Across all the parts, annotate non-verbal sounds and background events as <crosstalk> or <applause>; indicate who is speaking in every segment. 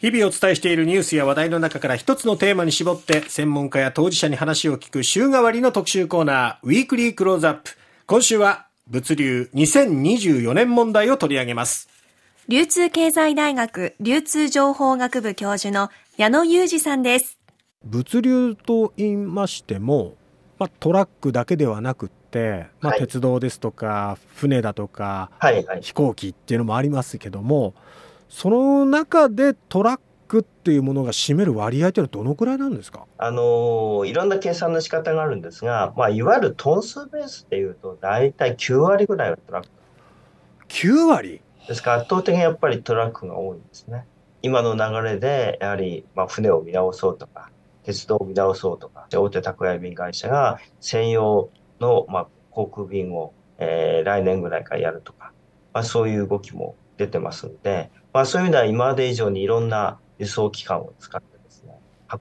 Speaker 1: 日々お伝えしているニュースや話題の中から一つのテーマに絞って専門家や当事者に話を聞く週替わりの特集コーナーウィークリークローズアップ今週は物流2024年問題を取り上げます。
Speaker 2: 流通経済大学流通情報学部教授の矢野裕二さんです。
Speaker 1: 物流と言いましても、まあ、トラックだけではなくって、まあ、
Speaker 3: はい。
Speaker 1: 鉄道ですとか船だとか
Speaker 3: はいはい。
Speaker 1: 飛行機っていうのもありますけどもその中でトラックっていうものが占める割合っていうのはどのくらいなんですか？
Speaker 3: あのーいろんな計算の仕方があるんですが、まあ、いわゆるトン数ベースでいうと、大体9割ぐらいはトラック。
Speaker 1: 9割？
Speaker 3: ですから圧倒的にやっぱりトラックが多いんですね。今の流れで、やはり、まあ、船を見直そうとか、鉄道を見直そうとか、大手宅配便会社が専用の、まあ、航空便を、えー来年ぐらいからやるとか、まあ、そういう動きも出てますんで、まあ、そういう意味では今まで以上にいろんな輸送機関を使ってですね、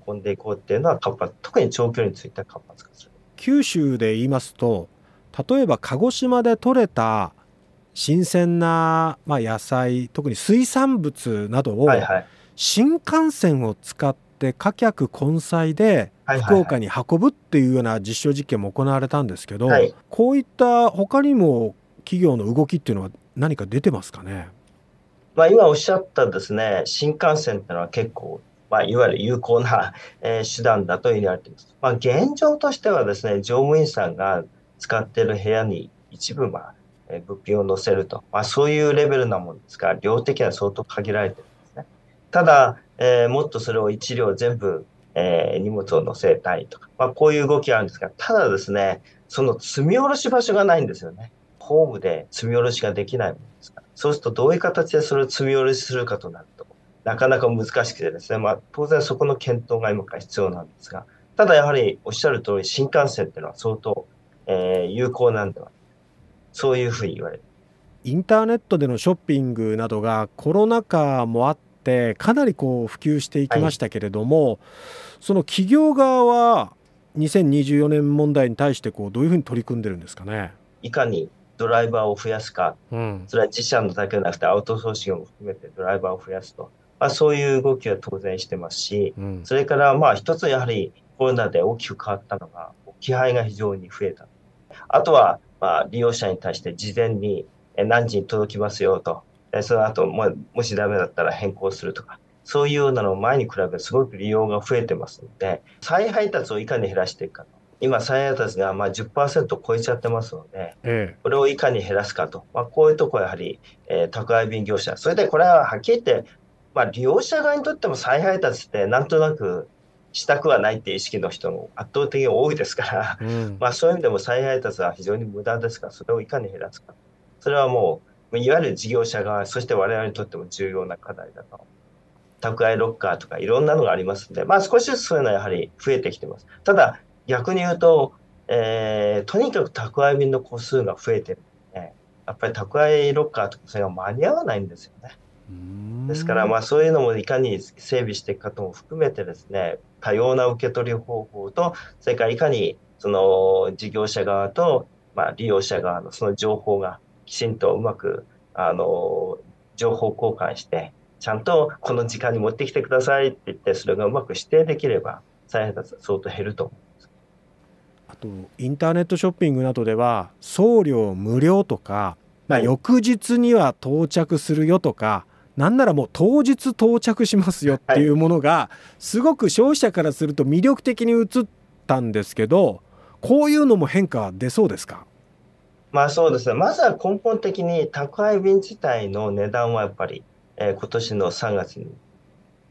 Speaker 3: 運んでいこうっていうのは活発、特に長距離については活発化する。
Speaker 1: 九州で言いますと例えば鹿児島で採れた新鮮な、まあ、野菜特に水産物などを
Speaker 3: はいはい。
Speaker 1: 新幹線を使って貨客混載で福岡に運ぶっていうような実証実験も行われたんですけど、
Speaker 3: はい
Speaker 1: こういった他にも企業の動きっていうのは何か出てますかね？
Speaker 3: まあ、今おっしゃったですね、新幹線っていうのは結構、まあ、いわゆる有効な、<laughs> えー手段だと言われています。まあ、現状としてはですね、乗務員さんが使っている部屋に一部、まあ、えー物品を載せると、まあ、そういうレベルなものですから、量的には相当限られてるんですね。ただ、えーもっとそれを一両全部、えー荷物を載せたいとか、まあ、こういう動きがあるんですが、ただですね、その積み下ろし場所がないんですよね。ホームで積み下ろしができないものですか？ら。そうするとどういう形でそれを積み下ろしするかとなると、なかなか難しくてですね、まあ当然そこの検討が今から必要なんですが、ただやはりおっしゃる通り新幹線っていうのは相当、えー有効なんではそういうふうに言われる。
Speaker 1: インターネットでのショッピングなどがコロナ禍もあってかなりこう普及していきましたけれども、その企業側は2024年問題に対してこうどういうふうに取り組んでるんですかね？
Speaker 3: いかにドライバーを増やすか、
Speaker 1: うん、
Speaker 3: それは自社のだけでなくてアウトソーシングも含めてドライバーを増やすと、まあ、そういう動きは当然してますし、
Speaker 1: うん、
Speaker 3: それからまあ一つやはりコロナで大きく変わったのが、置き配が非常に増えた。あとはまあ利用者に対して事前にえ何時に届きますよと、えその後ももしダメだったら変更するとか、そういうようなのを前に比べてすごく利用が増えてますので、再配達をいかに減らしていくかと。今再配達がまあ10%超えちゃってますので、
Speaker 1: え
Speaker 3: これをいかに減らすかと。まあ、こういうところはやはり、えー宅配便業者。それでこれははっきり言って、まあ、利用者側にとっても再配達ってなんとなくしたくはないっていう意識の人も圧倒的に多いですから、
Speaker 1: え、うん、
Speaker 3: まあ、そういう意味でも再配達は非常に無駄ですから、それをいかに減らすか。それはもう、いわゆる事業者側、そして我々にとっても重要な課題だと。宅配ロッカーとかいろんなのがありますので、まあ少しずつそういうのはやはり増えてきてます。ただ、逆に言うと、えーとにかく宅配便の個数が増えてるので、やっぱり宅配ロッカーとかそれが間に合わないんですよね。ですから、まあそういうのもいかに整備していくかとも含めてですね、多様な受け取り方法と、それからいかにその事業者側と、まあ、利用者側のその情報がきちんとうまく、あの、情報交換して、ちゃんとこの時間に持ってきてくださいって言って、それがうまく指定できれば、再配達は相当減ると思う。
Speaker 1: あとインターネットショッピングなどでは送料無料とか、まあ、
Speaker 3: はい。
Speaker 1: 翌日には到着するよとかなんならもう当日到着しますよっていうものがすごく消費者からすると魅力的に映ったんですけどこういうのも変化出そうですか？
Speaker 3: まあそうです。ね。まずは根本的に宅配便自体の値段はやっぱり、えー今年の3月に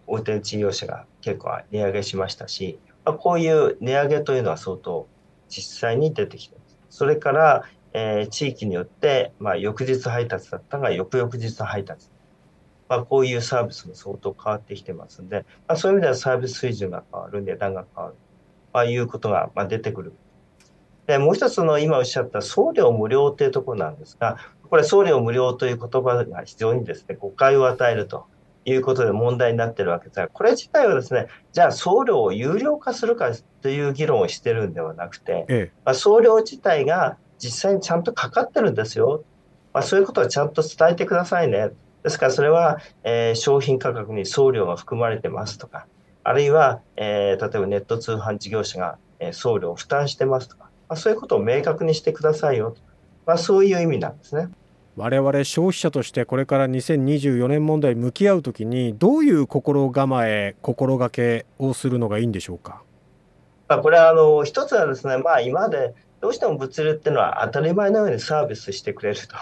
Speaker 3: 大手事業者が結構値上げしましたし、まあ、こういう値上げというのは相当実際に出てきてます。それから、えー地域によって、まあ、翌日配達だったが翌々日配達。まあ、こういうサービスも相当変わってきてますんで、まあ、そういう意味ではサービス水準が変わる、値段が変わる、まあ、いうことがまあ出てくる。で、もう一つの今おっしゃった送料無料というところなんですが、これ送料無料という言葉が非常にですね、誤解を与えるということで問題になっているわけですが、これ自体はですね、じゃあ送料を有料化するかという議論をしてるんではなくて、
Speaker 1: え
Speaker 3: まあ、送料自体が実際にちゃんとかかってるんですよ。まあ、そういうことをちゃんと伝えてくださいね。ですからそれは、えー、商品価格に送料が含まれてますとか、あるいは、えー、例えばネット通販事業者が、えー、送料を負担してますとか、まあ、そういうことを明確にしてくださいよと、まあ、そういう意味なんですね。
Speaker 1: 我々消費者としてこれから2024年問題向き合うときにどういう心構え心がけをするのがいいんでしょうか？
Speaker 3: まあ、これはあの一つはですね、まあ、今までどうしても物流っていうのは当たり前のようにサービスしてくれると、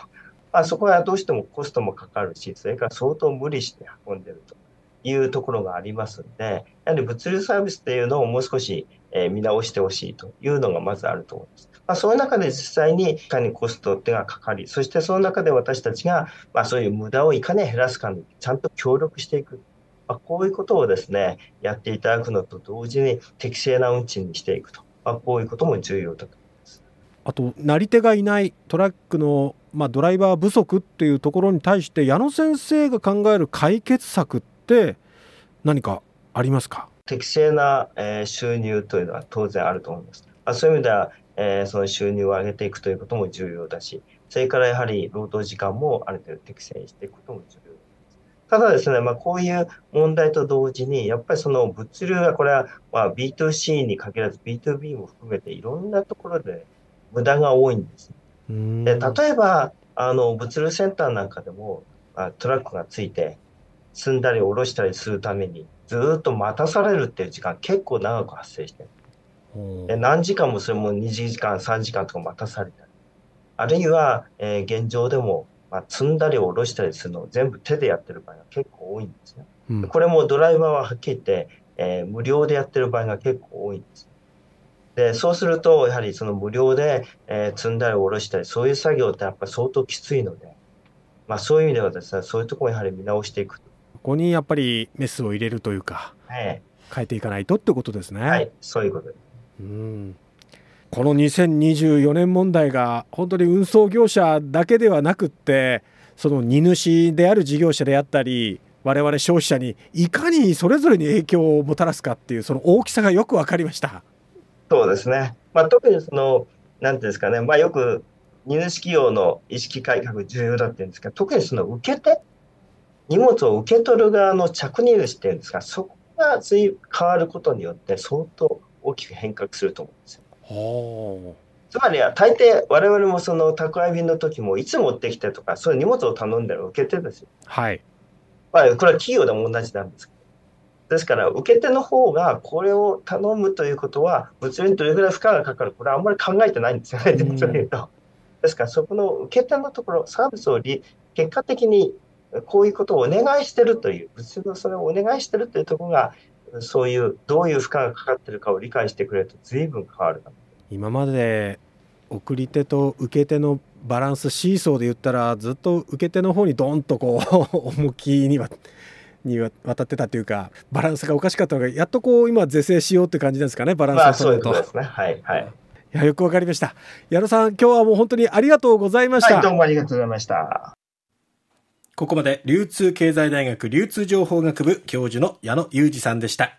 Speaker 3: まあ、そこはどうしてもコストもかかるしそれから相当無理して運んでるというところがありますのでやはり物流サービスっていうのをもう少し、え見直してほしいというのがまずあると思います。まあ、そういう中で実際にいかにコストってがかかり、そしてその中で私たちが、まあ、そういう無駄をいかに減らすかにちゃんと協力していく。まあ、こういうことをですね、やっていただくのと同時に適正な運賃にしていくと。まあ、こういうことも重要だと思います。
Speaker 1: あと、なり手がいないトラックの、まあ、ドライバー不足っていうところに対して、矢野先生が考える解決策って何かありますか？
Speaker 3: 適正な、えー、収入というのは当然あると思います。まあ、そういう意味では、えー、その収入を上げていくということも重要だし、それからやはり労働時間もある程度適正にしていくことも重要です。ただですね、まあ、こういう問題と同時に、やっぱりその物流は、これはまあ B2C に限らず B2B も含めていろんなところで無駄が多いんです。で例えば、あの物流センターなんかでも、まあ、トラックがついて、積んだり下ろしたりするために、ずっと待たされるっていう時間結構長く発生してる。で何時間もそれも2時間、3時間とか待たされたり、あるいは、えー、現状でも、まあ、積んだり下ろしたりするのを全部手でやってる場合が結構多いんですね。うん、これもドライバーははっきり言って、えー、無料でやってる場合が結構多いんです。で、そうすると、やはりその無料で、えー、積んだり下ろしたり、そういう作業ってやっぱり相当きついので、まあそういう意味ではですね、そういうところをやはり見直していく。こ
Speaker 1: こにやっぱりメスを入れるというか、はい、変えていかないとってことですね。
Speaker 3: はい、そういうこと。です。
Speaker 1: うん。この2024年問題が本当に運送業者だけではなくってその荷主である事業者であったり我々消費者にいかにそれぞれに影響をもたらすかっていうその大きさがよく分かりました。
Speaker 3: そうですね、まあ、特にそのなんていうんですかね、まあ、よく荷主企業の意識改革重要だって言うんですけど特にその受け手荷物を受け取る側の着荷主っていうんですかそこが変わることによって相当大きく変革すると思うんですよ。つまりは大抵我々もその宅配便の時もいつ持ってきてとかそういう荷物を頼んでる受け手ですよ。
Speaker 1: はい。
Speaker 3: まあこれは企業でも同じなんですけど。ですから受け手の方がこれを頼むということは物流にどれぐらい負荷がかかるこれはあんまり考えてないんですよね。実を言うと。ですからそこの受け手のところサービスを結果的にこういうことをお願いしてるという物流のそれをお願いしてるというところがそういうどういう負荷がかかってるかを理解してくれると随分変わる
Speaker 1: 今まで送り手と受け手のバランスシーソーで言ったらずっと受け手の方にドンとこう <laughs> 重きにはに渡ってたというかバランスがおかしかったのがやっとこう今是正しようって感じですかねバランスを取ると。まあ、そういうことですねはいはいいやよくわかりました。矢野さん、今日はもう本当にありがとうございました。
Speaker 3: はい、どうもありがとうございました。
Speaker 1: ここまで流通経済大学流通情報学部教授の矢野裕二さんでした。